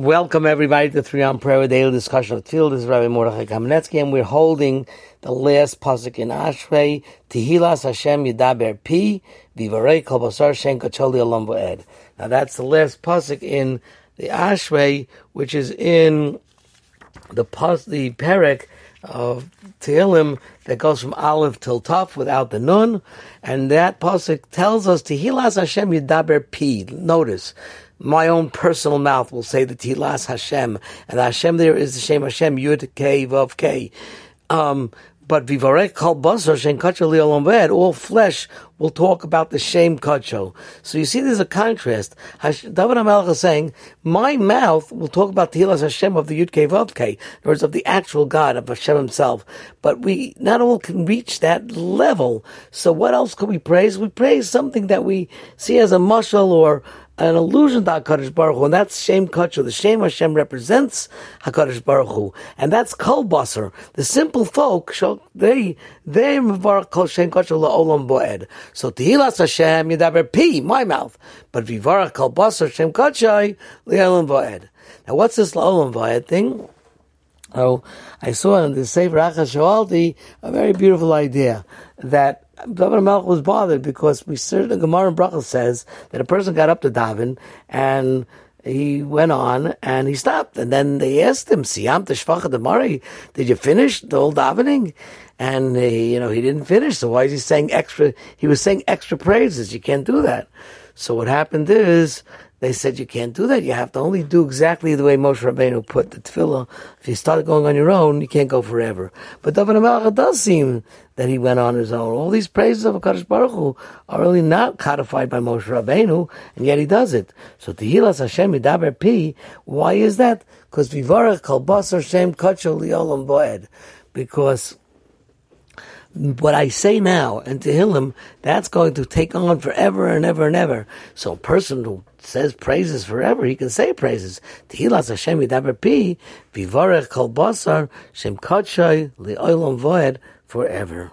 Welcome everybody to Three on Prayer Daily Discussion of Tefillah. This is Rabbi Mordechai Kamenetsky, and we're holding the last pasuk in Ashrei. Tehilas Hashem Yidaber Pi Vivarei Kol Basar Shen Kacholi Alam Bo'ed. Now that's the last pasuk in the Ashrei, which is in the pas the Perek of Tehillim that goes from Aleph till Taf without the Nun, and that pasuk tells us Tehilas Hashem Yidaber Pi. Notice my own personal mouth will say the Tilas Hashem, and Hashem there is the Shem Hashem Yud K Vav K. Um, but Vivarek Kol Basar Shem Kacho all flesh will talk about the Shem Kacho. So you see, there's a contrast. David HaMelech is saying, my mouth will talk about the Tilas Hashem of the Yud Vav K, in words of the actual God of Hashem Himself. But we not all can reach that level. So what else can we praise? We praise something that we see as a mushal or an allusion to HaKadosh Baruch Hu, and that's Shem Kacho. The Shem Hashem represents HaKadosh Baruch Hu, and that's Kol Basar. The simple folk, they, they Mevarach Kol Shem Kacho La'olam Bo'ed. So Tehilas Hashem Yidaber Pi, my mouth, but Vivarach Kol Basar Shem Kacho La'olam Bo'ed. Now what's this La'olam Bo'ed thing? Oh, I saw in the Sefer Achas Shoalti a very beautiful idea that David Melech was bothered because we the Gemara in Brachos says that a person got up to daven and he went on and he stopped. And then they asked him, Siyam Teshvacha did you finish the whole davening? And he, you know, he didn't finish. So why is he saying extra? He was saying extra praises. You can't do that. So what happened is they said you can't do that. You have to only do exactly the way Moshe Rabbeinu put the tefillah. If you start going on your own, you can't go forever. But David HaMelech does seem that he went on his own. All these praises of Hakadosh Baruch Hu are really not codified by Moshe Rabbeinu, and yet he does it. So Tehilas Hashem Yidaber Pi. Why is that? Because Vivarach Kol Basar Shem Kachol Liolam Boed. Because what I say now and to Tehillim, that's going to take on forever and ever and ever. So a person who says praises forever, he can say praises. Tehillas Hashem Yidaber Pi, Vivarech Kol Basar, Shem Kachay, Li'olam Voed, forever.